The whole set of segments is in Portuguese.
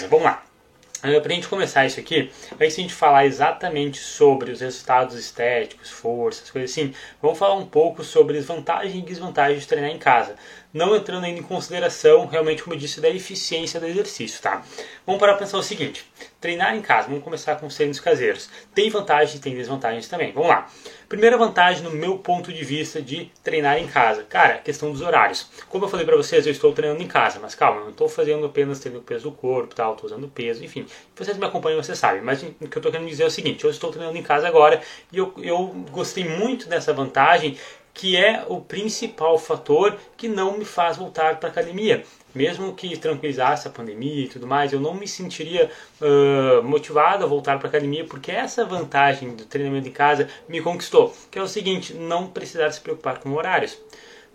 Vamos lá. Uh, para a gente começar isso aqui, antes de a gente falar exatamente sobre os resultados estéticos, forças, coisas assim, vamos falar um pouco sobre as vantagens e desvantagens de treinar em casa. Não entrando ainda em consideração, realmente, como eu disse, da eficiência do exercício, tá? Vamos para pensar o seguinte: treinar em casa, vamos começar com os treinos caseiros. Tem vantagens e tem desvantagens também. Vamos lá. Primeira vantagem, no meu ponto de vista, de treinar em casa. Cara, questão dos horários. Como eu falei para vocês, eu estou treinando em casa, mas calma, não estou fazendo apenas treino peso do corpo, tal, estou usando peso, enfim. Vocês me acompanham, vocês sabem. Mas o que eu estou querendo dizer é o seguinte: eu estou treinando em casa agora e eu, eu gostei muito dessa vantagem que é o principal fator que não me faz voltar para a academia. Mesmo que tranquilizasse a pandemia e tudo mais, eu não me sentiria uh, motivado a voltar para a academia, porque essa vantagem do treinamento em casa me conquistou, que é o seguinte, não precisar se preocupar com horários.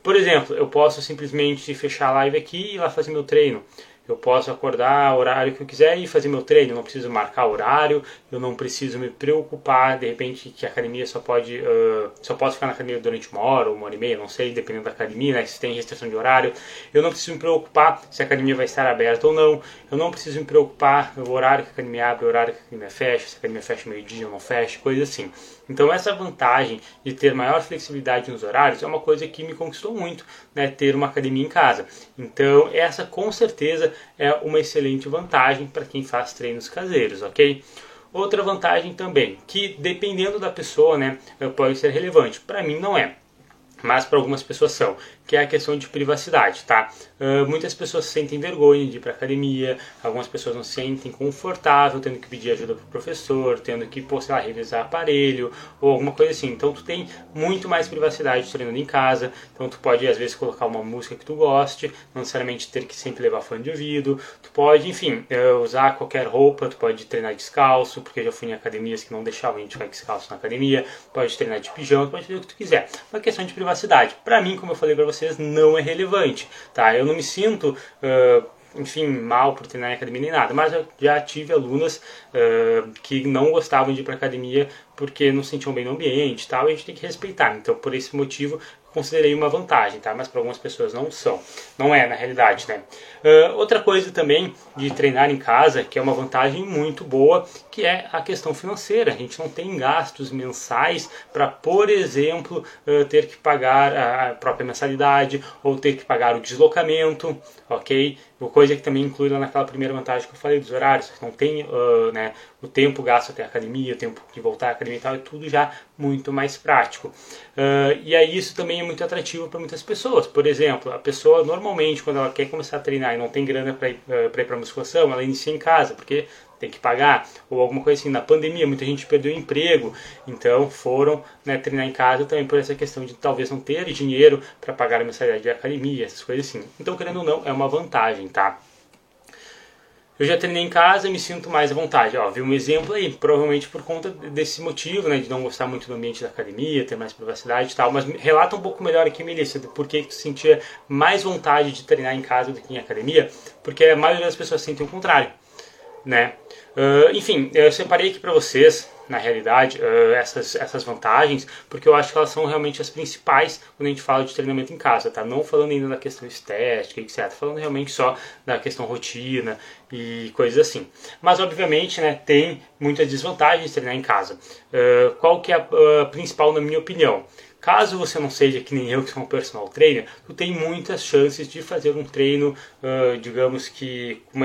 Por exemplo, eu posso simplesmente fechar a live aqui e ir lá fazer meu treino. Eu posso acordar o horário que eu quiser e fazer meu treino. Eu não preciso marcar horário, eu não preciso me preocupar, de repente, que a academia só pode. Uh, só posso ficar na academia durante uma hora uma hora e meia, não sei, dependendo da academia, né, se tem restrição de horário. Eu não preciso me preocupar se a academia vai estar aberta ou não. Eu não preciso me preocupar no horário que a academia abre, o horário que a academia fecha, se a academia fecha meio-dia ou não fecha, coisa assim. Então essa vantagem de ter maior flexibilidade nos horários é uma coisa que me conquistou muito, né, ter uma academia em casa. Então essa com certeza é uma excelente vantagem para quem faz treinos caseiros, ok? Outra vantagem também, que dependendo da pessoa, né, pode ser relevante. Para mim não é mas para algumas pessoas são, que é a questão de privacidade, tá? Uh, muitas pessoas sentem vergonha de ir para academia, algumas pessoas não se sentem confortável tendo que pedir ajuda para o professor, tendo que, pô, sei lá, revisar aparelho ou alguma coisa assim. Então tu tem muito mais privacidade treinando em casa, então tu pode às vezes colocar uma música que tu goste, não necessariamente ter que sempre levar fone de ouvido, tu pode, enfim, uh, usar qualquer roupa, tu pode treinar descalço, porque eu já fui em academias que não deixavam a gente ficar descalço na academia, pode treinar de pijama, pode fazer o que tu quiser. Uma questão de privacidade. Para mim, como eu falei para vocês, não é relevante, tá? Eu não me sinto uh, enfim, mal por treinar em academia nem nada, mas eu já tive alunas uh, que não gostavam de ir para academia porque não se sentiam bem no ambiente tal, e a gente tem que respeitar. Então, por esse motivo, considerei uma vantagem, tá? Mas para algumas pessoas não são. Não é, na realidade, né? Uh, outra coisa também de treinar em casa, que é uma vantagem muito boa, que é a questão financeira. A gente não tem gastos mensais para, por exemplo, uh, ter que pagar a própria mensalidade ou ter que pagar o deslocamento, ok? Uma coisa que também inclui lá naquela primeira vantagem que eu falei dos horários. Não tem uh, né, o tempo gasto até a academia, o tempo de voltar à academia e tal, é tudo já muito mais prático. Uh, e aí isso também é muito atrativo para muitas pessoas. Por exemplo, a pessoa normalmente, quando ela quer começar a treinar e não tem grana para ir uh, para musculação, ela inicia em casa, porque tem que pagar, ou alguma coisa assim. Na pandemia, muita gente perdeu o emprego, então foram né, treinar em casa também por essa questão de talvez não ter dinheiro para pagar a mensalidade de academia, essas coisas assim. Então, querendo ou não, é uma vantagem, tá? Eu já treinei em casa e me sinto mais à vontade. Ó, vi um exemplo aí, provavelmente por conta desse motivo, né, de não gostar muito do ambiente da academia, ter mais privacidade e tal. Mas relata um pouco melhor aqui, Melissa, por que tu sentia mais vontade de treinar em casa do que em academia, porque a maioria das pessoas sentem o contrário, né? Uh, enfim, eu separei aqui para vocês na realidade, uh, essas, essas vantagens, porque eu acho que elas são realmente as principais quando a gente fala de treinamento em casa, tá? Não falando ainda da questão estética, etc. Falando realmente só da questão rotina e coisas assim. Mas, obviamente, né, tem muitas desvantagens de treinar em casa. Uh, qual que é a principal, na minha opinião? Caso você não seja que nem eu, que sou um personal trainer, tu tem muitas chances de fazer um treino, uh, digamos que um,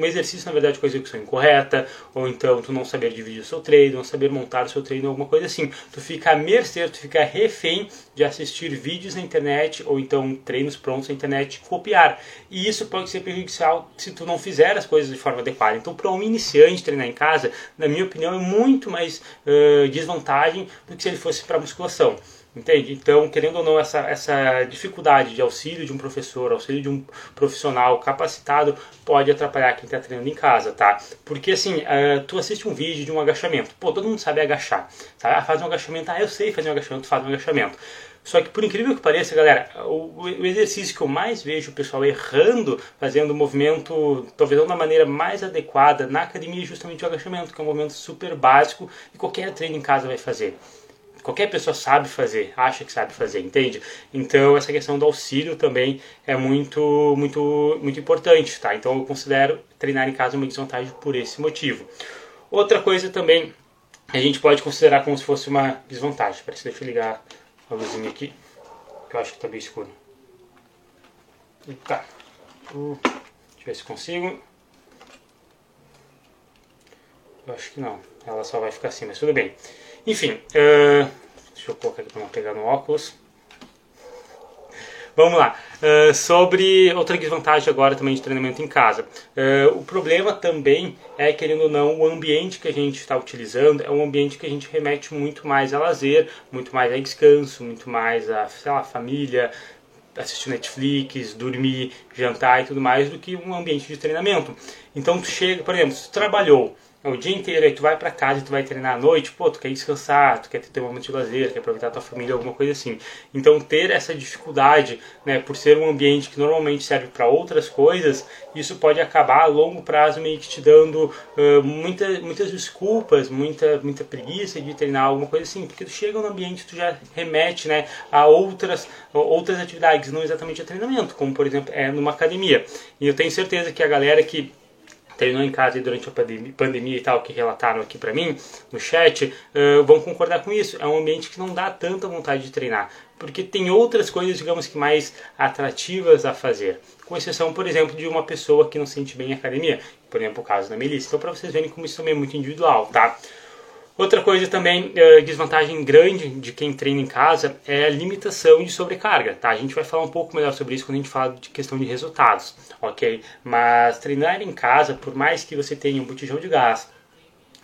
um, exercício, na verdade, com a execução incorreta, ou então tu não saber dividir o seu treino, não saber montar o seu treino, alguma coisa assim. Tu fica a mercê, tu fica refém de assistir vídeos na internet, ou então treinos prontos na internet, copiar. E isso pode ser prejudicial se tu não fizer as coisas de forma adequada. Então, para um iniciante treinar em casa, na minha opinião, é muito mais uh, desvantagem do que se ele fosse para musculação. Entende? Então, querendo ou não, essa, essa dificuldade de auxílio de um professor, auxílio de um profissional capacitado pode atrapalhar quem está treinando em casa, tá? Porque assim, uh, tu assiste um vídeo de um agachamento, pô, todo mundo sabe agachar, sabe? Ah, faz um agachamento, ah, eu sei fazer um agachamento, faz um agachamento. Só que por incrível que pareça, galera, o, o exercício que eu mais vejo o pessoal errando, fazendo o movimento, talvez não da maneira mais adequada na academia, é justamente o agachamento, que é um movimento super básico e qualquer treino em casa vai fazer qualquer pessoa sabe fazer, acha que sabe fazer, entende? Então essa questão do auxílio também é muito, muito, muito importante, tá? Então eu considero treinar em casa uma desvantagem por esse motivo. Outra coisa também a gente pode considerar como se fosse uma desvantagem. Parece, deixa eu ligar a luzinha aqui, que eu acho que está bem escuro. Tá. Deixa eu ver se consigo. Eu acho que não. Ela só vai ficar assim, mas tudo bem. Enfim, uh, deixa eu colocar aqui para não pegar no óculos. Vamos lá. Uh, sobre outra desvantagem agora também de treinamento em casa. Uh, o problema também é, querendo ou não, o ambiente que a gente está utilizando é um ambiente que a gente remete muito mais a lazer, muito mais a descanso, muito mais a, sei lá, família, assistir Netflix, dormir, jantar e tudo mais, do que um ambiente de treinamento. Então tu chega, por exemplo, se tu trabalhou o dia inteiro, aí tu vai para casa e tu vai treinar à noite, pô, tu quer descansar, tu quer ter um momento de lazer, quer aproveitar tua família, alguma coisa assim. Então ter essa dificuldade, né, por ser um ambiente que normalmente serve para outras coisas, isso pode acabar a longo prazo meio que te dando uh, muita, muitas desculpas, muita, muita preguiça de treinar alguma coisa assim, porque tu chega no ambiente tu já remete, né, a outras, outras atividades, não exatamente a treinamento, como por exemplo é numa academia. E eu tenho certeza que a galera que treinou em casa durante a pandemia e tal, que relataram aqui para mim no chat, uh, vão concordar com isso. É um ambiente que não dá tanta vontade de treinar, porque tem outras coisas, digamos que mais atrativas a fazer. Com exceção, por exemplo, de uma pessoa que não sente bem a academia, por exemplo, o caso da Melissa. Então, para vocês verem como isso também é muito individual, tá? Outra coisa também, eh, desvantagem grande de quem treina em casa é a limitação de sobrecarga, tá? A gente vai falar um pouco melhor sobre isso quando a gente fala de questão de resultados, ok? Mas treinar em casa, por mais que você tenha um botijão de gás,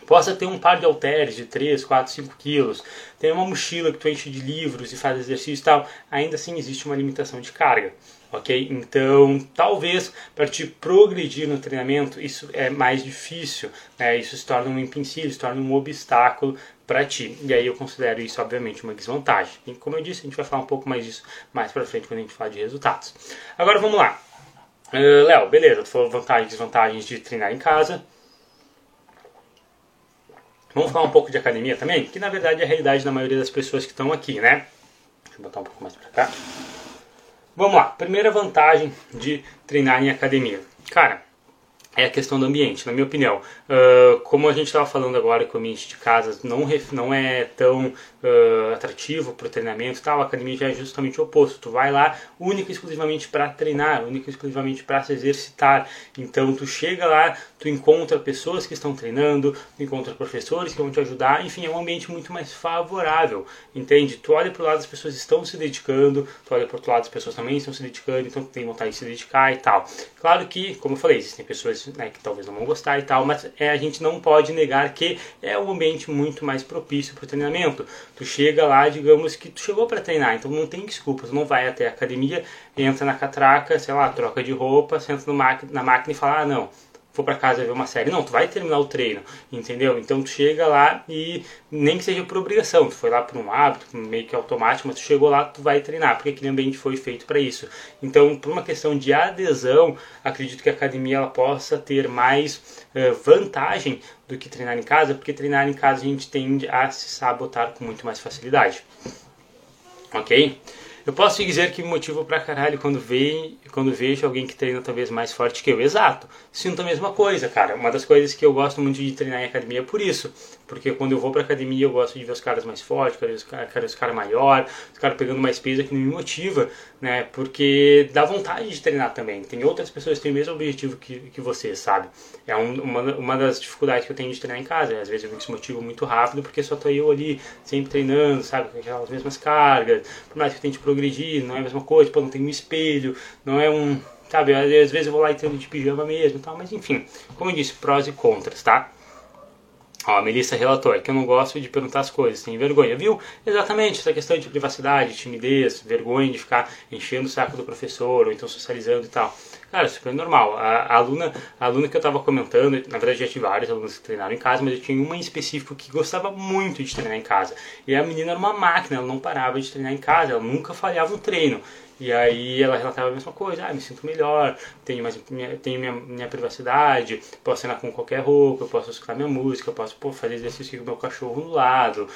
possa ter um par de halteres de 3, 4, 5 quilos, tenha uma mochila que tu enche de livros e faz exercício e tal, ainda assim existe uma limitação de carga ok? Então, talvez para te progredir no treinamento isso é mais difícil, né? isso se torna um empecilho, se torna um obstáculo para ti. E aí eu considero isso, obviamente, uma desvantagem. E como eu disse, a gente vai falar um pouco mais disso mais para frente quando a gente falar de resultados. Agora vamos lá. Uh, Léo, beleza, tu falou vantagens e desvantagens de treinar em casa. Vamos falar um pouco de academia também, que na verdade é a realidade da maioria das pessoas que estão aqui, né? Deixa eu botar um pouco mais para cá. Vamos lá, primeira vantagem de treinar em academia. Cara, é a questão do ambiente, na minha opinião. Uh, como a gente estava falando agora que o ambiente de casa não, não é tão uh, atrativo para o treinamento tal, a academia já é justamente o oposto. Tu vai lá única e exclusivamente para treinar, única e exclusivamente para se exercitar. Então tu chega lá, tu encontra pessoas que estão treinando, tu encontra professores que vão te ajudar, enfim, é um ambiente muito mais favorável, entende? Tu olha para o lado, as pessoas estão se dedicando, tu olha para o outro lado, as pessoas também estão se dedicando, então tu tem vontade de se dedicar e tal. Claro que, como eu falei, existem pessoas né, que talvez não vão gostar e tal, mas é, a gente não pode negar que é um ambiente muito mais propício para o treinamento. Tu chega lá, digamos que tu chegou para treinar, então não tem desculpa, tu não vai até a academia, entra na catraca, sei lá, troca de roupa, senta no na máquina e fala, ah não, for para casa ver uma série. Não, tu vai terminar o treino, entendeu? Então tu chega lá e nem que seja por obrigação, tu foi lá por um hábito, meio que automático, mas tu chegou lá, tu vai treinar, porque aquele ambiente foi feito para isso. Então, por uma questão de adesão, acredito que a academia ela possa ter mais uh, vantagem do que treinar em casa, porque treinar em casa a gente tende a se sabotar com muito mais facilidade. Ok? Eu posso te dizer que me motiva pra caralho quando, vejo, quando vejo alguém que treina talvez mais forte que eu. Exato. Sinto a mesma coisa, cara. Uma das coisas que eu gosto muito de treinar em academia é por isso. Porque quando eu vou pra academia eu gosto de ver os caras mais fortes, quero ver os caras, os caras maior, os caras pegando mais peso que me motiva, né? Porque dá vontade de treinar também. Tem outras pessoas que têm o mesmo objetivo que, que você, sabe? É um, uma, uma das dificuldades que eu tenho de treinar em casa. Às vezes eu me desmotivo muito rápido porque só tô eu ali sempre treinando, sabe? Com aquelas mesmas cargas. Por mais que eu tente progredir, não é a mesma coisa, pô, não tem um espelho, não é um. Sabe, às vezes eu vou lá e treino de pijama mesmo tal, mas enfim, como eu disse, prós e contras, tá? Ó, a Melissa relatou, é que eu não gosto de perguntar as coisas, tem vergonha, viu? Exatamente, essa questão de privacidade, timidez, vergonha de ficar enchendo o saco do professor, ou então socializando e tal. Cara, super normal. A, a aluna, a aluna que eu estava comentando, na verdade já tive vários alunos que treinaram em casa, mas eu tinha uma em específico que gostava muito de treinar em casa. E a menina era uma máquina, ela não parava de treinar em casa, ela nunca falhava um treino. E aí ela relatava a mesma coisa, ah, me sinto melhor, tenho, mais, minha, tenho minha, minha privacidade, posso cenar com qualquer roupa, eu posso escutar minha música, eu posso pô, fazer exercício com o meu cachorro do lado,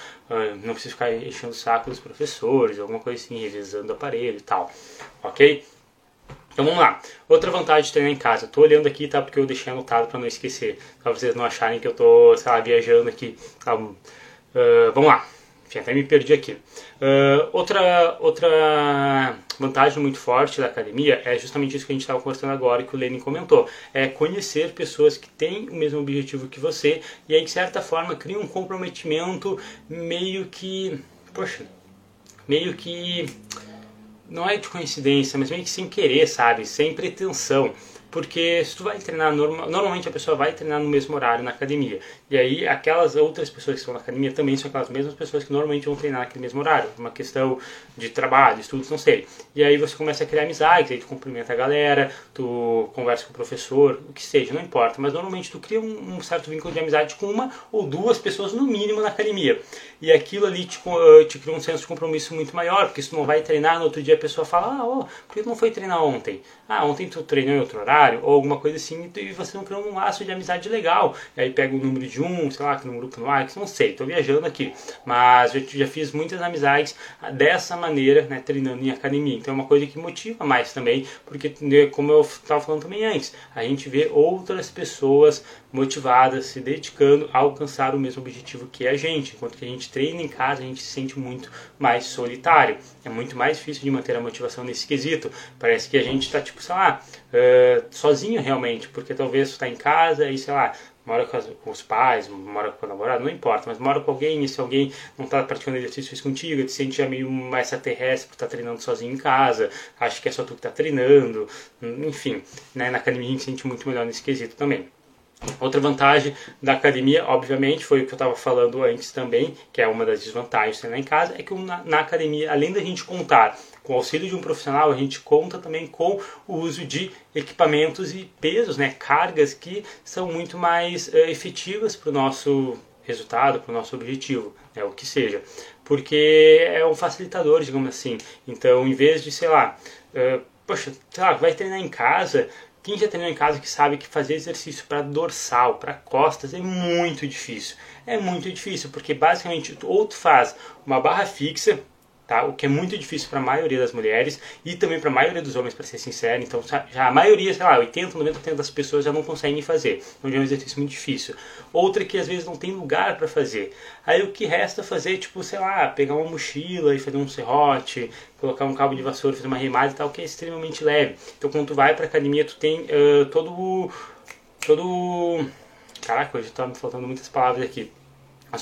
não preciso ficar enchendo o saco dos professores, alguma coisa assim, revisando o aparelho e tal, ok? Então vamos lá. Outra vantagem de treinar em casa. Estou olhando aqui, tá? Porque eu deixei anotado para não esquecer. Para vocês não acharem que eu estou, sei lá, viajando aqui. Tá? Uh, vamos lá. Enfim, até me perdi aqui. Uh, outra, outra vantagem muito forte da academia é justamente isso que a gente estava conversando agora e que o Lenin comentou. É conhecer pessoas que têm o mesmo objetivo que você e aí, de certa forma, cria um comprometimento meio que... Poxa, meio que não é de coincidência, mas meio que sem querer, sabe? Sem pretensão. Porque se tu vai treinar, norma, normalmente a pessoa vai treinar no mesmo horário na academia. E aí aquelas outras pessoas que estão na academia também são aquelas mesmas pessoas que normalmente vão treinar naquele mesmo horário. Uma questão de trabalho, estudos, não sei. E aí você começa a criar amizades, aí tu cumprimenta a galera, tu conversa com o professor, o que seja, não importa. Mas normalmente tu cria um, um certo vínculo de amizade com uma ou duas pessoas no mínimo na academia. E aquilo ali te, te cria um senso de compromisso muito maior, porque se tu não vai treinar, no outro dia a pessoa fala, ah, oh, por que tu não foi treinar ontem? Ah, ontem tu treinou em outro horário? Ou alguma coisa assim, e você não cria um laço de amizade legal. E aí pega o número de um, sei lá, no grupo no Alex, não sei, estou viajando aqui. Mas eu já fiz muitas amizades dessa maneira, né, treinando em academia. Então é uma coisa que motiva mais também, porque né, como eu estava falando também antes, a gente vê outras pessoas motivadas, se dedicando a alcançar o mesmo objetivo que a gente. Enquanto que a gente treina em casa, a gente se sente muito mais solitário. É muito mais difícil de manter a motivação nesse quesito. Parece que a gente está, tipo, sei lá, uh, sozinho realmente, porque talvez está em casa e, sei lá, mora com, os pais, mora com o namorado, não importa, mas mora com alguém e se alguém não está praticando exercícios contigo, te sente já meio mais extraterrestre por estar tá treinando sozinho em casa, acha que é só tu que está treinando, enfim, né, na academia a gente se sente muito melhor nesse quesito também. Outra vantagem da academia, obviamente, foi o que eu estava falando antes também, que é uma das desvantagens de treinar em casa, é que na, na, academia, além da gente contar com o auxílio de um profissional, a gente conta também com o uso de equipamentos e pesos, né, cargas que são muito mais uh, efetivas para o nosso resultado, para o nosso objetivo, né, o que seja. Porque é um facilitador, digamos assim. Então, em vez de, sei lá, uh, poxa, lá, vai treinar em casa, quem já treinou em casa que sabe que fazer exercício para dorsal, para costas é muito difícil. É muito difícil, porque basicamente ou tu faz uma barra fixa tá? O que é muito difícil para a maioria das mulheres e também para a maioria dos homens, para ser sincero. Então, já a maioria, sei lá, 80, 90% das pessoas já não conseguem fazer. Então, é um exercício muito difícil. Outra que às vezes não tem lugar para fazer. Aí o que resta fazer, tipo, sei lá, pegar uma mochila e fazer um serrote, colocar um cabo de vassoura, fazer uma remada e tal, que é extremamente leve. Então, quando tu vai para academia, tu tem uh, todo todo Caraca, hoje tá me faltando muitas palavras aqui.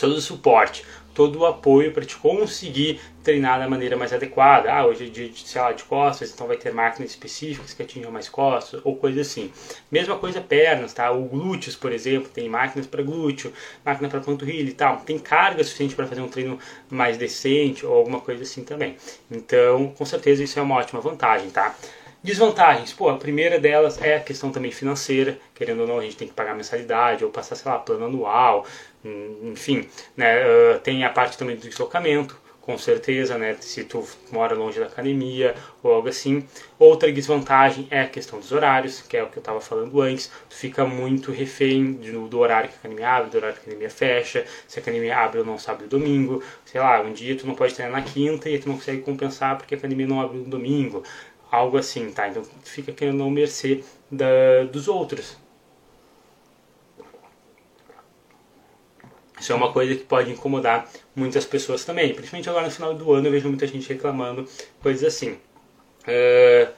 Todo o suporte, todo o apoio para te conseguir treinar da maneira mais adequada. Ah, hoje é dia de, sei lá, de costas, então vai ter máquinas específicas que atingam mais costas, ou coisa assim. Mesma coisa pernas, tá? O glúteos, por exemplo, tem máquinas para glúteo, máquina para panturrilha e tal. Tem carga suficiente para fazer um treino mais decente ou alguma coisa assim também. Então, com certeza isso é uma ótima vantagem, tá? Desvantagens, pô, a primeira delas é a questão também financeira, querendo ou não, a gente tem que pagar mensalidade ou passar, sei lá, plano anual, hum, enfim, né, uh, tem a parte também do deslocamento, com certeza, né, se tu mora longe da academia ou algo assim. Outra desvantagem é a questão dos horários, que é o que eu estava falando antes, tu fica muito refém do, do, horário que a academia abre, do horário que a academia fecha, se a academia abre ou não sábado e domingo, sei lá, um dia tu não pode treinar na quinta e tu não consegue compensar porque a academia não abre no domingo, algo assim, tá? Então fica querendo não mercê da, dos outros. Isso é uma coisa que pode incomodar muitas pessoas também. Principalmente agora no final do ano eu vejo muita gente reclamando coisas assim. Uh,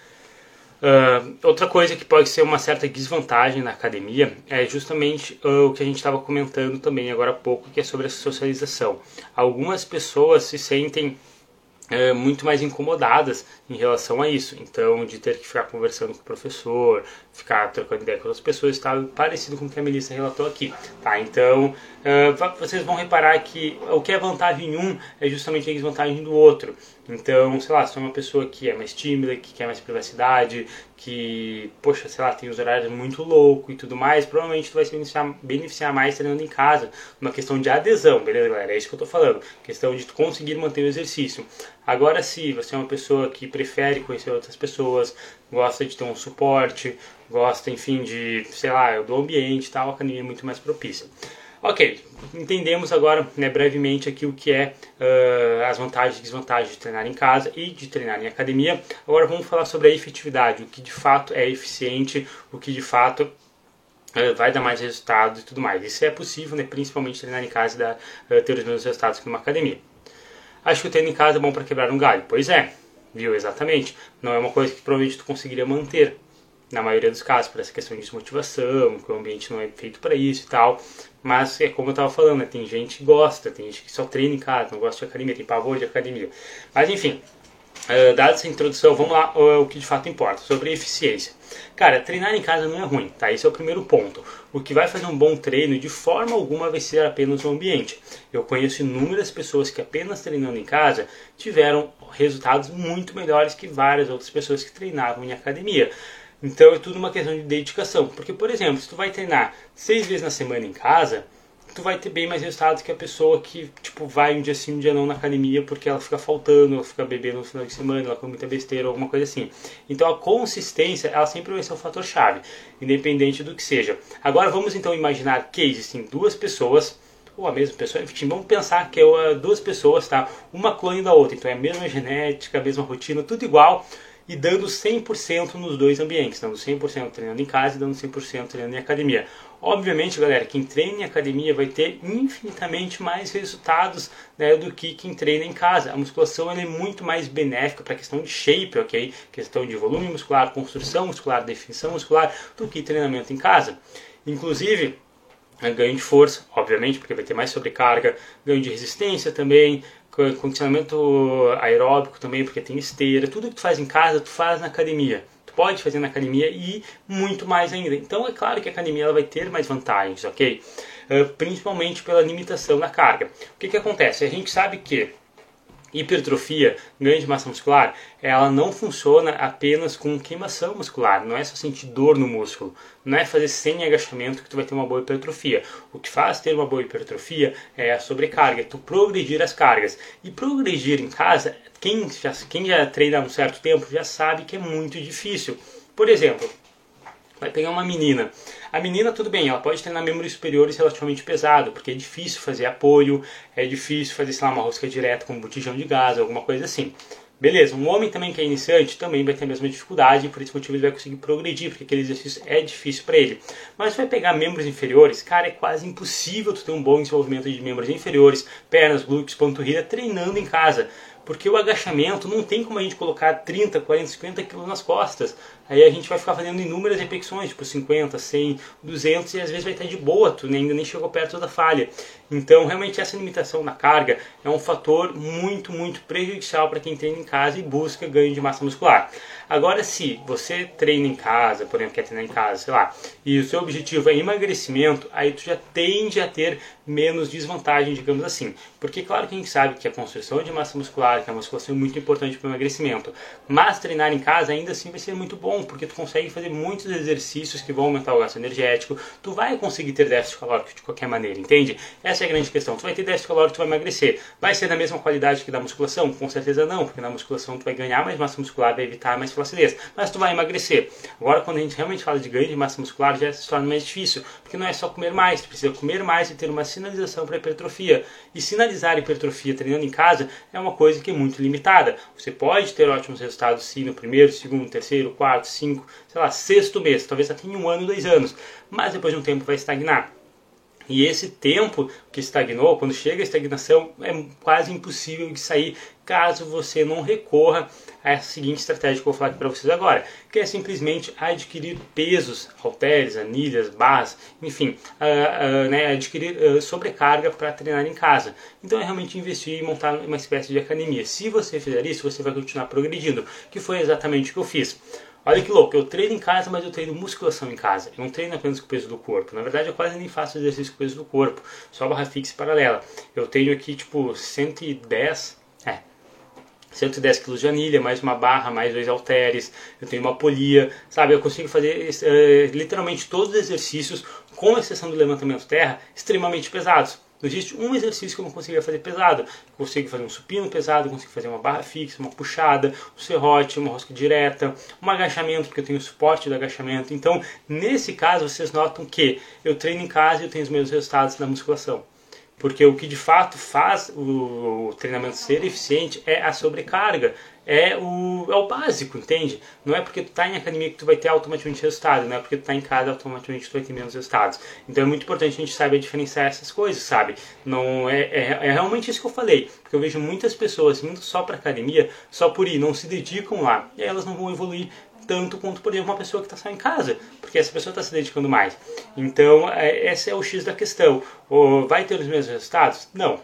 uh, outra coisa que pode ser uma certa desvantagem na academia é justamente uh, o que a gente estava comentando também agora há pouco, que é sobre a socialização. Algumas pessoas se sentem é, muito mais incomodadas em relação a isso. Então, de ter que ficar conversando com o professor, ficar trocando ideia com outras pessoas, está parecido com o que a Melissa relatou aqui, tá? Então, uh, vocês vão reparar que o que é vantagem em um é justamente a desvantagem do outro. Então, sei lá, se é uma pessoa que é mais tímida, que quer mais privacidade, que, poxa, sei lá, tem os horários muito louco e tudo mais, provavelmente tu vai se beneficiar, beneficiar mais treinando em casa, uma questão de adesão, beleza, galera? É isso que eu tô falando, questão de tu conseguir manter o exercício. Agora, se você é uma pessoa que prefere conhecer outras pessoas, gosta de ter um suporte, gosta, enfim, de, sei lá, do ambiente e tal, a academia é muito mais propícia. Ok, entendemos agora né, brevemente aqui o que é uh, as vantagens e desvantagens de treinar em casa e de treinar em academia. Agora vamos falar sobre a efetividade, o que de fato é eficiente, o que de fato uh, vai dar mais resultados e tudo mais. Isso é possível, né, principalmente treinar em casa e dar, uh, ter os mesmos resultados que numa academia. Acho que o treino em casa é bom para quebrar um galho. Pois é, viu? Exatamente. Não é uma coisa que provavelmente tu conseguiria manter na maioria dos casos, por essa questão de desmotivação, que o ambiente não é feito para isso e tal. Mas é como eu estava falando, né? tem gente que gosta, tem gente que só treina em casa, não gosta de academia, tem pavor de academia. Mas enfim, uh, dada essa introdução, vamos lá uh, o que de fato importa, sobre eficiência. Cara, treinar em casa não é ruim, tá? Esse é o primeiro ponto. O que vai fazer um bom treino, de forma alguma, vai ser apenas o ambiente. Eu conheço inúmeras pessoas que apenas treinando em casa tiveram resultados muito melhores que várias outras pessoas que treinavam em academia. Então é tudo uma questão de dedicação. Porque, por exemplo, se tu vai treinar seis vezes na semana em casa, tu vai ter bem mais resultados que a pessoa que, tipo, vai um dia sim, um dia não na academia porque ela fica faltando, ela fica bebendo no final de semana, ela come muita besteira, alguma coisa assim. Então a consistência, ela sempre vai ser um fator chave, independente do que seja. Agora vamos então imaginar que existem duas pessoas ou a mesma pessoa, enfim, vamos pensar que é duas pessoas, tá? Uma clone da outra, então é a mesma genética, a mesma rotina, tudo igual, e dando 100% nos dois ambientes, dando 100% treinando em casa e dando 100% treinando em academia. Obviamente, galera, quem treina em academia vai ter infinitamente mais resultados né, do que quem treina em casa. A musculação é muito mais benéfica para a questão de shape, ok? Questão de volume muscular, construção muscular, definição muscular, do que treinamento em casa. Inclusive, ganho de força, obviamente, porque vai ter mais sobrecarga, ganho de resistência também, condicionamento aeróbico também, porque tem esteira, tudo que tu faz em casa, tu faz na academia. Pode fazer na academia e muito mais ainda. Então é claro que a academia ela vai ter mais vantagens, ok? Uh, principalmente pela limitação da carga. O que, que acontece? A gente sabe que hipertrofia, ganho de massa muscular, ela não funciona apenas com queimação muscular, não é só sentir dor no músculo, não é fazer sem agachamento que tu vai ter uma boa hipertrofia. O que faz ter uma boa hipertrofia é a sobrecarga, é tu progredir as cargas. E progredir em casa, quem já, quem já treina há um certo tempo já sabe que é muito difícil. Por exemplo, vai pegar uma menina. A menina, tudo bem, ela pode treinar membros superiores relativamente pesado, porque é difícil fazer apoio, é difícil fazer, sei lá, uma rosca direta com um botijão de gás, alguma coisa assim. Beleza, um homem também que é iniciante também vai ter a mesma dificuldade, por esse motivo ele vai conseguir progredir, porque aquele exercício é difícil para ele. Mas vai pegar membros inferiores, cara, é quase impossível tu ter um bom desenvolvimento de membros inferiores, pernas, glúteos, panturrilha, treinando em casa. Porque o agachamento não tem como a gente colocar 30, 40, 50 quilos nas costas. Aí a gente vai ficar fazendo inúmeras repetições, tipo 50, 100, 200 e às vezes vai estar de boa, tu ainda nem chegou perto da falha. Então, realmente essa limitação na carga é um fator muito, muito prejudicial para quem treina em casa e busca ganho de massa muscular. Agora, se você treina em casa, por exemplo, quer treinar em casa, sei lá, e o seu objetivo é emagrecimento, aí tu já tende a ter menos desvantagem, digamos assim. Porque, claro que a gente sabe que a construção de massa muscular, que a musculação é muito importante para o emagrecimento, mas treinar em casa ainda assim vai ser muito bom bom, porque tu consegue fazer muitos exercícios que vão aumentar o gasto energético, tu vai conseguir ter déficit calórico de qualquer maneira, entende? Essa é a grande questão. Tu vai ter déficit calórico, tu vai emagrecer. Vai ser da mesma qualidade que da musculação? Com certeza não, porque na musculação tu vai ganhar mais massa muscular, vai evitar mais flacidez, mas tu vai emagrecer. Agora, quando a gente realmente fala de ganho de massa muscular, já se torna mais difícil, porque não é só comer mais, tu precisa comer mais e ter uma sinalização para hipertrofia. E sinalizar hipertrofia treinando em casa é uma coisa que é muito limitada. Você pode ter ótimos resultados sim no primeiro, segundo, terceiro, quarto, cinco, sei lá, sexto mês, talvez até em um ano, dois anos, mas depois de um tempo vai estagnar. E esse tempo que estagnou, quando chega a estagnação, é quase impossível de sair caso você não recorra essa seguinte estratégia que eu vou falar para vocês agora, que é simplesmente adquirir pesos, halteres, anilhas, barras, enfim, uh, uh, né, adquirir uh, sobrecarga para treinar em casa. Então é realmente investir e montar uma espécie de academia. Se você fizer isso, você vai continuar progredindo, que foi exatamente o que eu fiz. Olha que louco, eu treino em casa, mas eu treino musculação em casa. Eu não treino apenas com o peso do corpo. Na verdade, eu quase nem faço exercício com o peso do corpo, só barra fixa e paralela. Eu tenho aqui tipo 110, é, 110 kg de anilha, mais uma barra, mais dois halteres, eu tenho uma polia, sabe? Eu consigo fazer uh, literalmente todos os exercícios, com exceção do levantamento terra, extremamente pesados. Não existe um exercício que eu não consiga fazer pesado. Consigo fazer um supino pesado, consigo fazer uma barra fixa, uma puxada, um serrote, uma rosca direta, um agachamento, porque eu tenho o suporte do agachamento. Então, nesse caso, vocês notam que eu treino em casa e eu tenho os mesmos resultados na musculação. Porque o que de fato faz o treinamento ser eficiente é a sobrecarga, é o, é o básico, entende? Não é porque tu está em academia que tu vai ter automaticamente resultado, não é porque tu está em casa automaticamente tu vai ter menos resultados. Então é muito importante a gente saber diferenciar essas coisas, sabe? Não é, é, é realmente isso que eu falei, porque eu vejo muitas pessoas indo só para academia, só por ir, não se dedicam lá, e elas não vão evoluir tanto quanto, por exemplo, uma pessoa que está só em casa, porque essa pessoa está se dedicando mais. Então, é, esse é o X da questão. Vai ter os mesmos resultados? Não.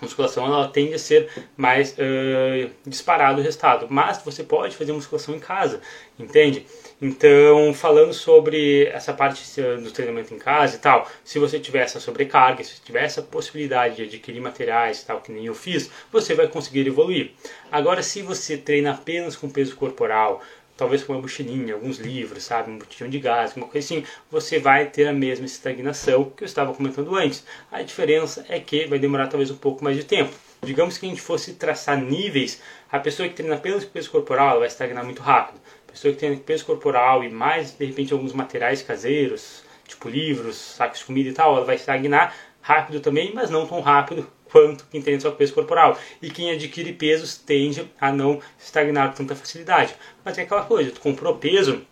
Musculação ela tende a ser mais uh, disparado o resultado, mas você pode fazer musculação em casa, entende? Então, falando sobre essa parte do treinamento em casa e tal, se você tiver essa sobrecarga, se tiver essa possibilidade de adquirir materiais e tal, que nem eu fiz, você vai conseguir evoluir. Agora, se você treina apenas com peso corporal, talvez com uma mochilinha, alguns livros, sabe, um botijão de gás, uma coisa assim, você vai ter a mesma estagnação que eu estava comentando antes. A diferença é que vai demorar talvez um pouco mais de tempo. Digamos que a gente fosse traçar níveis, a pessoa que treina apenas peso corporal vai estagnar muito rápido. A pessoa que treina peso corporal e mais, de repente, alguns materiais caseiros, tipo livros, sacos de comida e tal, ela vai estagnar rápido também, mas não tão rápido quanto quem tem só peso corporal. E quem adquire pesos tende a não estagnar com tanta facilidade. Mas é aquela coisa, tu comprou peso,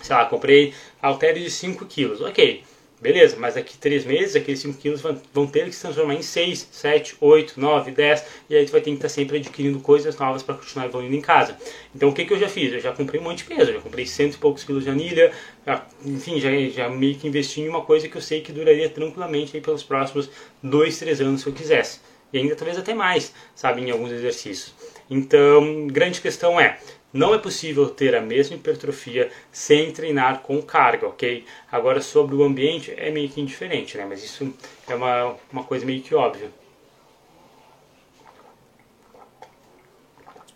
sei lá, comprei halteres de 5 quilos, ok. Beleza, mas daqui 3 meses, aqueles 5 quilos vão ter que se transformar em 6, 7, 8, 9, 10, e aí tu vai ter que estar sempre adquirindo coisas novas para continuar evoluindo em casa. Então o que, que eu já fiz? Eu já comprei um monte de peso, eu já comprei cento e poucos quilos de anilha, já, enfim, já, já meio que investi em uma coisa que eu sei que duraria tranquilamente aí pelos próximos 2, 3 anos se eu quisesse. E ainda talvez até mais, sabe, em alguns exercícios. Então, grande questão é, não é possível ter a mesma hipertrofia sem treinar com carga, ok? Agora, sobre o ambiente, é meio que indiferente, né? Mas isso é uma, uma coisa meio que óbvia.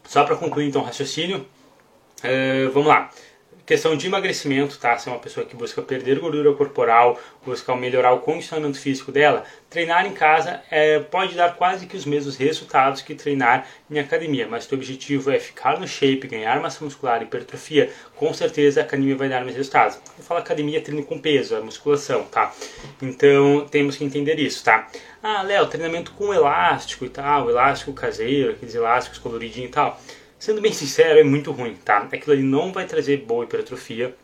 Só para concluir, então, o raciocínio, uh, vamos lá questão de emagrecimento, tá? Se é uma pessoa que busca perder gordura corporal, busca melhorar o condicionamento físico dela, treinar em casa é, pode dar quase que os mesmos resultados que treinar em academia, mas se o objetivo é ficar no shape, ganhar massa muscular, hipertrofia, com certeza a academia vai dar mais resultados. Eu falo academia treino com peso, é musculação, tá? Então temos que entender isso, tá? Ah, Léo, treinamento com elástico e tal, elástico caseiro, aqueles elásticos coloridinhos e tal. Sendo bem sincero, é muito ruim, tá? Aquilo ali não vai trazer boa hipertrofia.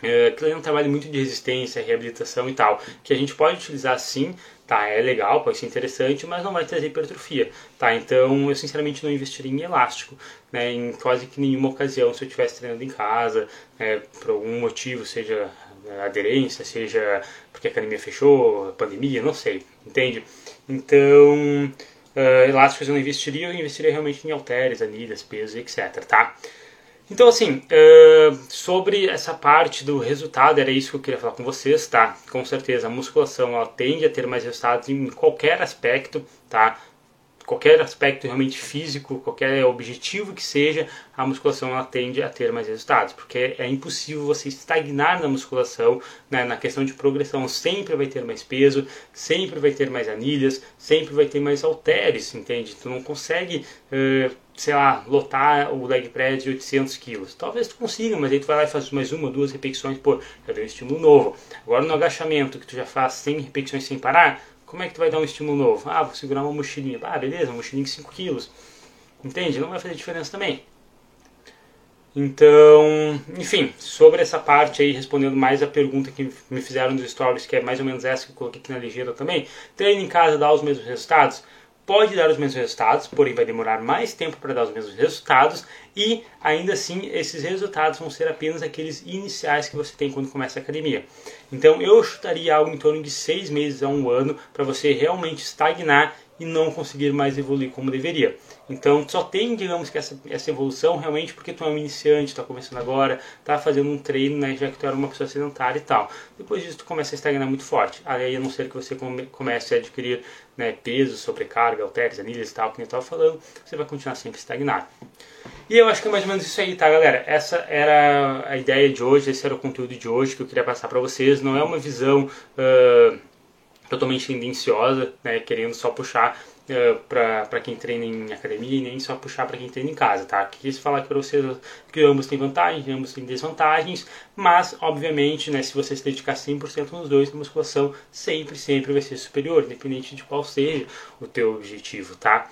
É, aquilo ali é um trabalho muito de resistência, reabilitação e tal, que a gente pode utilizar sim, tá? É legal, pode ser interessante, mas não vai trazer hipertrofia, tá? Então eu sinceramente não investiria em elástico, né? Em quase que nenhuma ocasião se eu estivesse treinando em casa, né? por algum motivo, seja aderência, seja porque a academia fechou, pandemia, não sei, entende? Então uh, elásticos eu não investiria, eu investiria realmente em halteres, anilhas, pesos, etc, tá? Então, assim, uh, sobre essa parte do resultado, era isso que eu queria falar com vocês, tá? Com certeza, a musculação ela tende a ter mais resultados em qualquer aspecto, tá? Qualquer aspecto realmente físico, qualquer objetivo que seja, a musculação ela tende a ter mais resultados, porque é impossível você estagnar na musculação, né, na questão de progressão, sempre vai ter mais peso, sempre vai ter mais anilhas, sempre vai ter mais halteres, entende? Tu não consegue, uh, sei lá, lotar o leg press de 800 quilos. Talvez tu consiga, mas aí tu vai lá e faz mais uma, duas repetições, pô, já deu um estímulo novo. Agora no agachamento, que tu já faz 100 repetições sem parar, como é que tu vai dar um estímulo novo? Ah, vou segurar uma mochilinha. Ah, beleza, uma mochilinha de 5 quilos. Entende? Não vai fazer diferença também. Então, enfim, sobre essa parte aí, respondendo mais a pergunta que me fizeram nos stories, que é mais ou menos essa que eu coloquei aqui na ligeira também. Treino em casa dá os mesmos resultados? Pode dar os mesmos resultados, porém vai demorar mais tempo para dar os mesmos resultados e ainda assim esses resultados vão ser apenas aqueles iniciais que você tem quando começa a academia. Então eu chutaria algo em torno de seis meses a um ano para você realmente estagnar e não conseguir mais evoluir como deveria. Então só tem, digamos que essa, essa evolução realmente porque tu é um iniciante, está começando agora, está fazendo um treino, né, já que tu era uma pessoa sedentária e tal. Depois disso tu começa a estagnar muito forte. Aí a não ser que você come, comece a adquirir né, peso, sobrecarga, halteres, anilhas e tal, que eu estava falando, você vai continuar sempre estagnado. E eu acho que é mais ou menos isso aí, tá, galera? Essa era a ideia de hoje, esse era o conteúdo de hoje que eu queria passar para vocês. Não é uma visão uh, totalmente tendenciosa, né, querendo só puxar uh, para quem treina em academia e nem só puxar para quem treina em casa, tá? Quis falar aqui para vocês que ambos têm vantagens, ambos têm desvantagens, mas, obviamente, né, se você se dedicar 100% nos dois, a musculação sempre, sempre vai ser superior, independente de qual seja o teu objetivo, tá?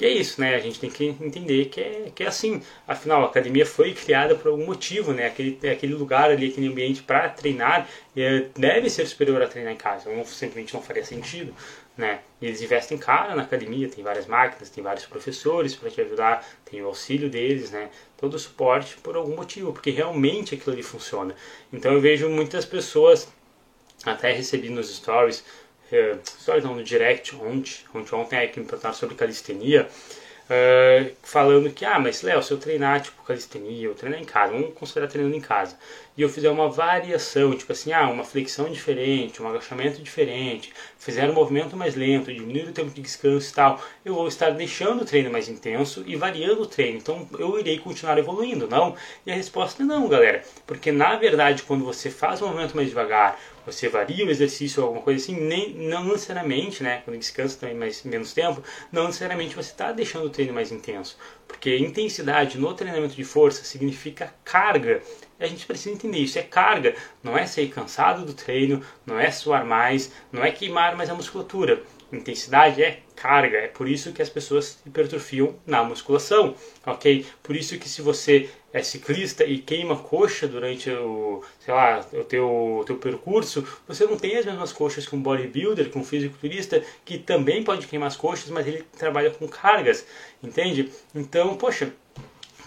E é isso, né? A gente tem que entender que é, que é assim. Afinal, a academia foi criada por algum motivo, né? Aquele, aquele lugar ali, aquele ambiente para treinar é, deve ser superior a treinar em casa. Não, simplesmente não faria sentido, né? Eles investem cara na academia, tem várias máquinas, tem vários professores para te ajudar, tem o auxílio deles, né? Todo o suporte por algum motivo, porque realmente aquilo ali funciona. Então eu vejo muitas pessoas, até recebi nos stories, é, stories no direct ontem, ontem, ontem aí que me perguntaram sobre calistenia, uh, falando que, ah, mas Léo, se eu treinar tipo calistenia, eu treinar em casa, vamos considerar treinando em casa, e eu fizer uma variação, tipo assim, ah, uma flexão diferente, um agachamento diferente, fizer um movimento mais lento, diminuir o tempo de descanso e tal, eu vou estar deixando o treino mais intenso e variando o treino, então eu irei continuar evoluindo, não? E a resposta é não, galera, porque na verdade quando você faz um movimento mais devagar, você varia o exercício ou alguma coisa assim, nem, não necessariamente, né, quando descansa também mais menos tempo, não necessariamente você está deixando o treino mais intenso, porque intensidade no treinamento de força significa carga. A gente precisa entender isso, é carga, não é sair cansado do treino, não é suar mais, não é queimar mais a musculatura. Intensidade é carga, é por isso que as pessoas hipertrofiam na musculação, ok? Por isso que se você é ciclista e queima coxa durante o, sei lá, o teu, teu percurso, você não tem as mesmas coxas que um bodybuilder, que um fisiculturista, que também pode queimar as coxas, mas ele trabalha com cargas, entende? Então, poxa,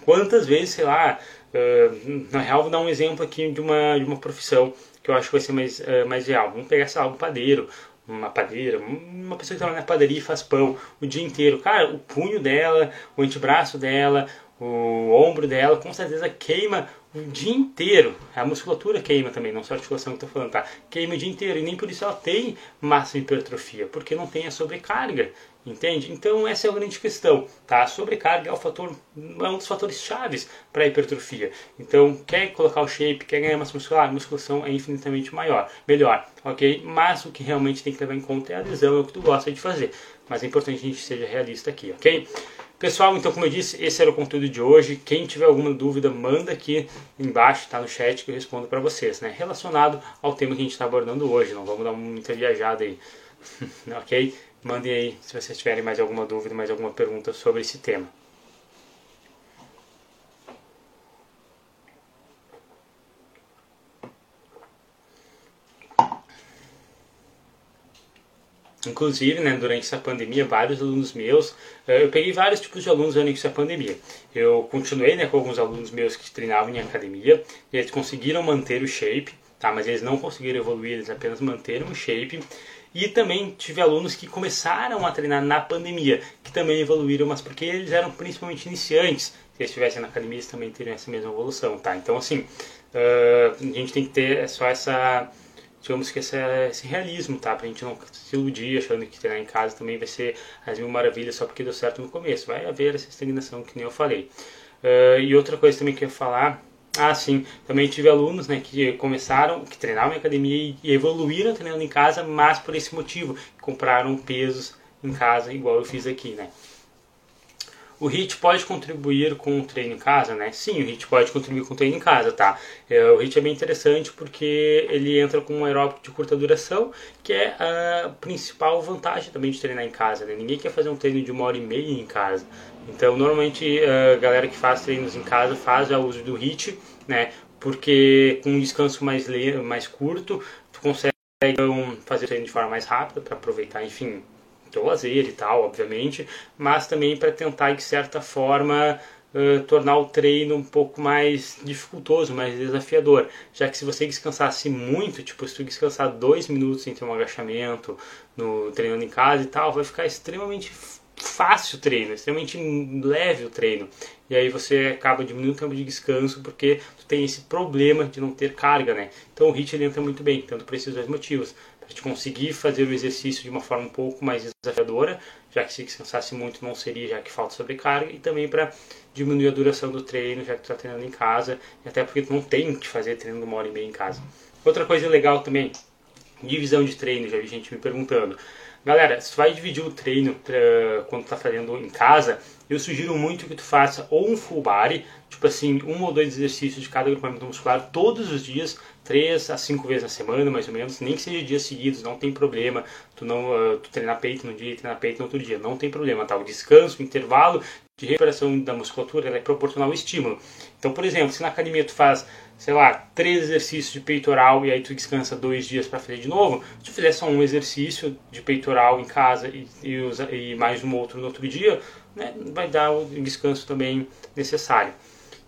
quantas vezes, sei lá, uh, na real vou dar um exemplo aqui de uma, de uma profissão que eu acho que vai ser mais, uh, mais real. Vamos pegar, sei lá, um padeiro, uma padeira, uma pessoa que trabalha na padaria e faz pão o dia inteiro. Cara, o punho dela, o antebraço dela, o ombro dela com certeza queima o dia inteiro. A musculatura queima também, não só a articulação que eu estou falando, tá? Queima o dia inteiro e nem por isso ela tem massa hipertrofia, porque não tem a sobrecarga, entende? Então essa é a grande questão, tá? A sobrecarga é, o fator, é um dos fatores chaves para a hipertrofia. Então, quer colocar o shape, quer ganhar massa muscular, a musculação é infinitamente maior, melhor, ok? Mas o que realmente tem que levar em conta é a adesão, é o que tu gosta de fazer. Mas é importante que a gente seja realista aqui, ok? Pessoal, então como eu disse, esse era o conteúdo de hoje. Quem tiver alguma dúvida, manda aqui embaixo, tá no chat que eu respondo para vocês, né? Relacionado ao tema que a gente está abordando hoje, não vamos dar muita viajada aí, ok? Mandem aí se vocês tiverem mais alguma dúvida, mais alguma pergunta sobre esse tema. Inclusive, né, durante essa pandemia, vários alunos meus, eh, eu peguei vários tipos de alunos durante essa pandemia. Eu continuei né, com alguns alunos meus que treinavam em academia, e eles conseguiram manter o shape, tá, mas eles não conseguiram evoluir, eles apenas manteram o shape. E também tive alunos que começaram a treinar na pandemia, que também evoluíram, mas porque eles eram principalmente iniciantes. Se eles estivessem na academia, eles também teriam essa mesma evolução, tá? Então, assim, uh, a gente tem que ter só essa digamos que esse, esse realismo, tá? Pra gente não se iludir achando que treinar em casa também vai ser as mil maravilhas só porque deu certo no começo. Vai haver essa estagnação que nem eu falei. Uh, e outra coisa também que eu ia falar, ah sim, também tive alunos né, que começaram, que treinavam em academia e evoluíram treinando em casa, mas por esse motivo, compraram pesos em casa igual eu fiz aqui, né? O HIT pode contribuir com o treino em casa, né? Sim, o HIT pode contribuir com o treino em casa, tá? É, o HIT é bem interessante porque ele entra com um aeróbico de curta duração, que é a principal vantagem também de treinar em casa, né? Ninguém quer fazer um treino de uma hora e meia em casa. Então, normalmente, a galera que faz treinos em casa faz o uso do HIT, né? Porque com um descanso mais, mais curto, tu consegue então, fazer o treino de forma mais rápida para aproveitar, enfim, teu lazer e tal, obviamente, mas também para tentar, de certa forma, uh, tornar o treino um pouco mais dificultoso, mais desafiador. Já que se você descansasse muito, tipo, se tu descansar dois minutos entre um agachamento, no treinando em casa e tal, vai ficar extremamente fácil o treino, extremamente leve o treino. E aí você acaba diminuindo o tempo de descanso porque tu tem esse problema de não ter carga, né? Então o HIIT ele entra muito bem, tanto por esses dois motivos. Para te conseguir fazer o exercício de uma forma um pouco mais desafiadora, já que se descansasse muito não seria, já que falta sobrecarga, e também para diminuir a duração do treino, já que tu está treinando em casa, e até porque tu não tem que fazer treino de uma hora e meia em casa. Outra coisa legal também, divisão de treino, já vi gente me perguntando. Galera, se tu vai dividir o treino pra, quando tu tá fazendo em casa, eu sugiro muito que tu faça ou um full body, tipo assim, um ou dois exercícios de cada agrupamento muscular todos os dias, três a cinco vezes na semana, mais ou menos, nem que seja dias seguidos, não tem problema. Tu não uh, tu treinar peito num dia e treinar peito no outro dia, não tem problema, tá? O descanso, o intervalo de recuperação da musculatura é proporcional ao estímulo. Então, por exemplo, se na academia tu faz sei lá, três exercícios de peitoral e aí tu descansa dois dias para fazer de novo, se tu fizer só um exercício de peitoral em casa e, e, usa, e mais um outro no outro dia, né, vai dar o descanso também necessário.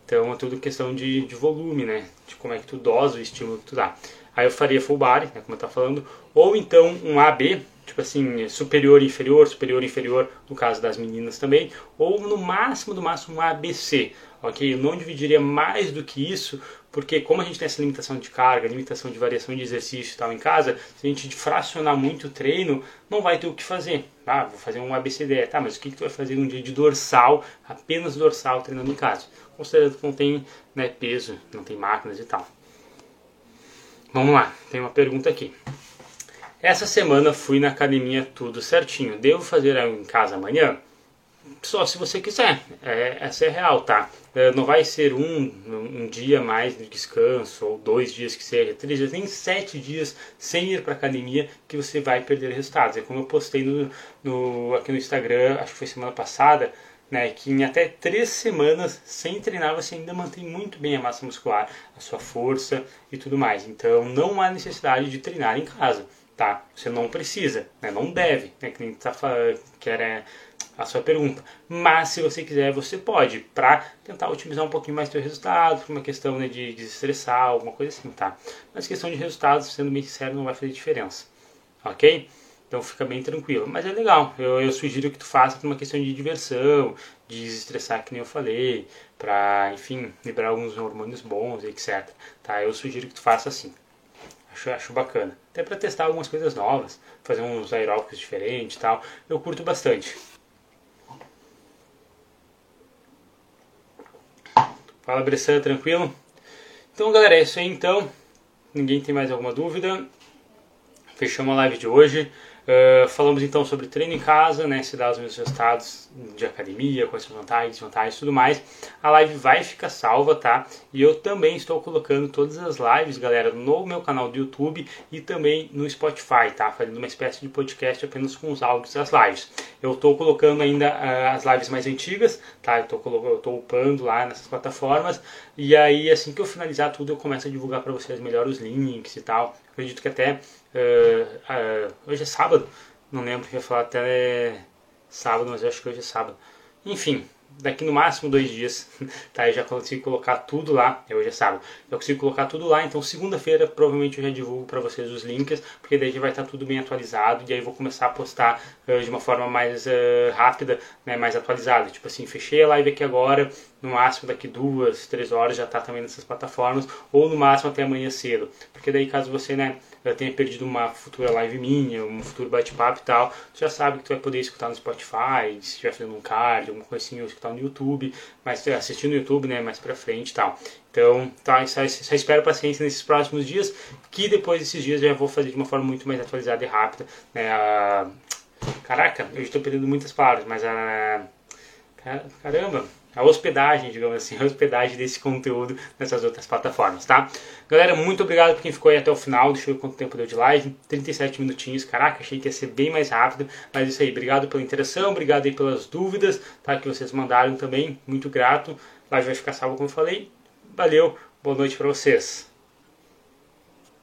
Então é tudo questão de, de volume, né, de como é que tu dosa o estímulo que tu dá. Aí eu faria full body, né, como eu estava falando, ou então um AB, tipo assim, superior inferior, superior inferior, no caso das meninas também, ou no máximo, do máximo um ABC, ok? Eu não dividiria mais do que isso, porque como a gente tem essa limitação de carga, limitação de variação de exercício e tal em casa, se a gente fracionar muito o treino, não vai ter o que fazer. Tá? Vou fazer um ABCD, tá? Mas o que, que tu vai fazer um dia de dorsal, apenas dorsal treinando em casa? Considerando que não tem né, peso, não tem máquinas e tal. Vamos lá, tem uma pergunta aqui. Essa semana fui na academia tudo certinho. Devo fazer em casa amanhã? Só se você quiser. É, essa é real, tá? É, não vai ser um, um dia mais de descanso, ou dois dias que seja, três dias, nem sete dias sem ir para academia que você vai perder resultados. É como eu postei no, no, aqui no Instagram, acho que foi semana passada, né, que em até três semanas sem treinar você ainda mantém muito bem a massa muscular, a sua força e tudo mais. Então não há necessidade de treinar em casa, tá? Você não precisa, né? não deve, né? que nem tá que era a sua pergunta. Mas se você quiser, você pode, para tentar otimizar um pouquinho mais seu resultado, por uma questão né, de desestressar, alguma coisa assim, tá? Mas questão de resultados, sendo bem sincero, não vai fazer diferença, ok? Então fica bem tranquilo. Mas é legal, eu, eu sugiro que tu faça por uma questão de diversão, de desestressar, que nem eu falei, para, enfim, liberar alguns hormônios bons, etc. Tá? Eu sugiro que tu faça assim. Acho, acho bacana. Até para testar algumas coisas novas, fazer uns aeróbicos diferentes e tal. Eu curto bastante. Fala Bressan, tranquilo? Então galera, é isso aí então. Ninguém tem mais alguma dúvida? Fechamos a live de hoje. Uh, falamos então sobre treino em casa, né, se dá os meus resultados de academia, quais são as vantagens, desvantagens e tudo mais. A live vai ficar salva, tá? E eu também estou colocando todas as lives, galera, no meu canal do YouTube e também no Spotify, tá? Fazendo uma espécie de podcast apenas com os áudios das lives. Eu estou colocando ainda uh, as lives mais antigas, tá? Eu estou upando lá nessas plataformas e aí assim que eu finalizar tudo eu começo a divulgar para vocês melhor os links e tal. Acredito que até Uh, uh, hoje é sábado, não lembro que ia falar até sábado, mas eu acho que hoje é sábado. Enfim, daqui no máximo dois dias, tá? Eu já consigo colocar tudo lá. É, hoje é sábado. Eu consigo colocar tudo lá. Então, segunda-feira, provavelmente eu já divulgo para vocês os links, porque daí já vai estar tá tudo bem atualizado. E aí eu vou começar a postar uh, de uma forma mais uh, rápida, né? Mais atualizada. Tipo assim, fechei a live aqui agora. No máximo daqui duas, três horas já está também nessas plataformas. Ou no máximo até amanhã cedo. Porque daí, caso você, né? já tenha perdido uma futura live minha, um futuro bate-papo e tal, tu já sabe que tu vai poder escutar no Spotify, se estiver fazendo um card, alguma coisinha, ou escutar no YouTube, mas assistir no YouTube, né, mais pra frente e tal. Então, tá, só, só espero paciência nesses próximos dias, que depois desses dias já vou fazer de uma forma muito mais atualizada e rápida. Né. Caraca, eu estou perdendo muitas palavras, mas a... Caramba, a hospedagem, digamos assim, a hospedagem desse conteúdo nessas outras plataformas, tá? Galera, muito obrigado por quem ficou aí até o final. Deixa eu ver quanto tempo deu de live. 37 minutinhos, caraca, achei que ia ser bem mais rápido. Mas isso aí, obrigado pela interação, obrigado aí pelas dúvidas, tá? Que vocês mandaram também, muito grato. A live vai ficar salvo, como eu falei. Valeu, boa noite para vocês.